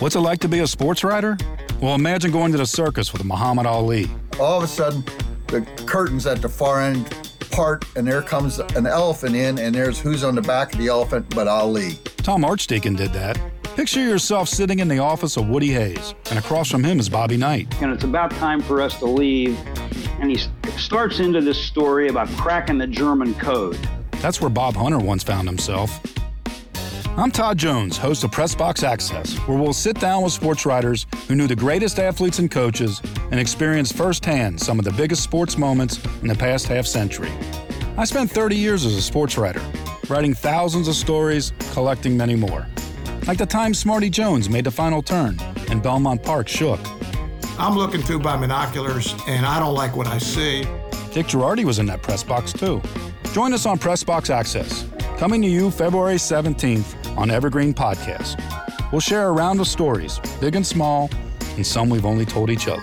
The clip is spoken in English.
What's it like to be a sports writer? Well, imagine going to the circus with Muhammad Ali. All of a sudden, the curtains at the far end part, and there comes an elephant in, and there's who's on the back of the elephant but Ali. Tom Archdeacon did that. Picture yourself sitting in the office of Woody Hayes, and across from him is Bobby Knight. And it's about time for us to leave. And he starts into this story about cracking the German code. That's where Bob Hunter once found himself. I'm Todd Jones, host of Pressbox Access, where we'll sit down with sports writers who knew the greatest athletes and coaches and experienced firsthand some of the biggest sports moments in the past half century. I spent 30 years as a sports writer, writing thousands of stories, collecting many more. Like the time Smarty Jones made the final turn and Belmont Park shook. I'm looking through my binoculars and I don't like what I see. Dick Jerardi was in that press box too. Join us on Pressbox Access, coming to you February 17th on Evergreen Podcast. We'll share a round of stories, big and small, and some we've only told each other.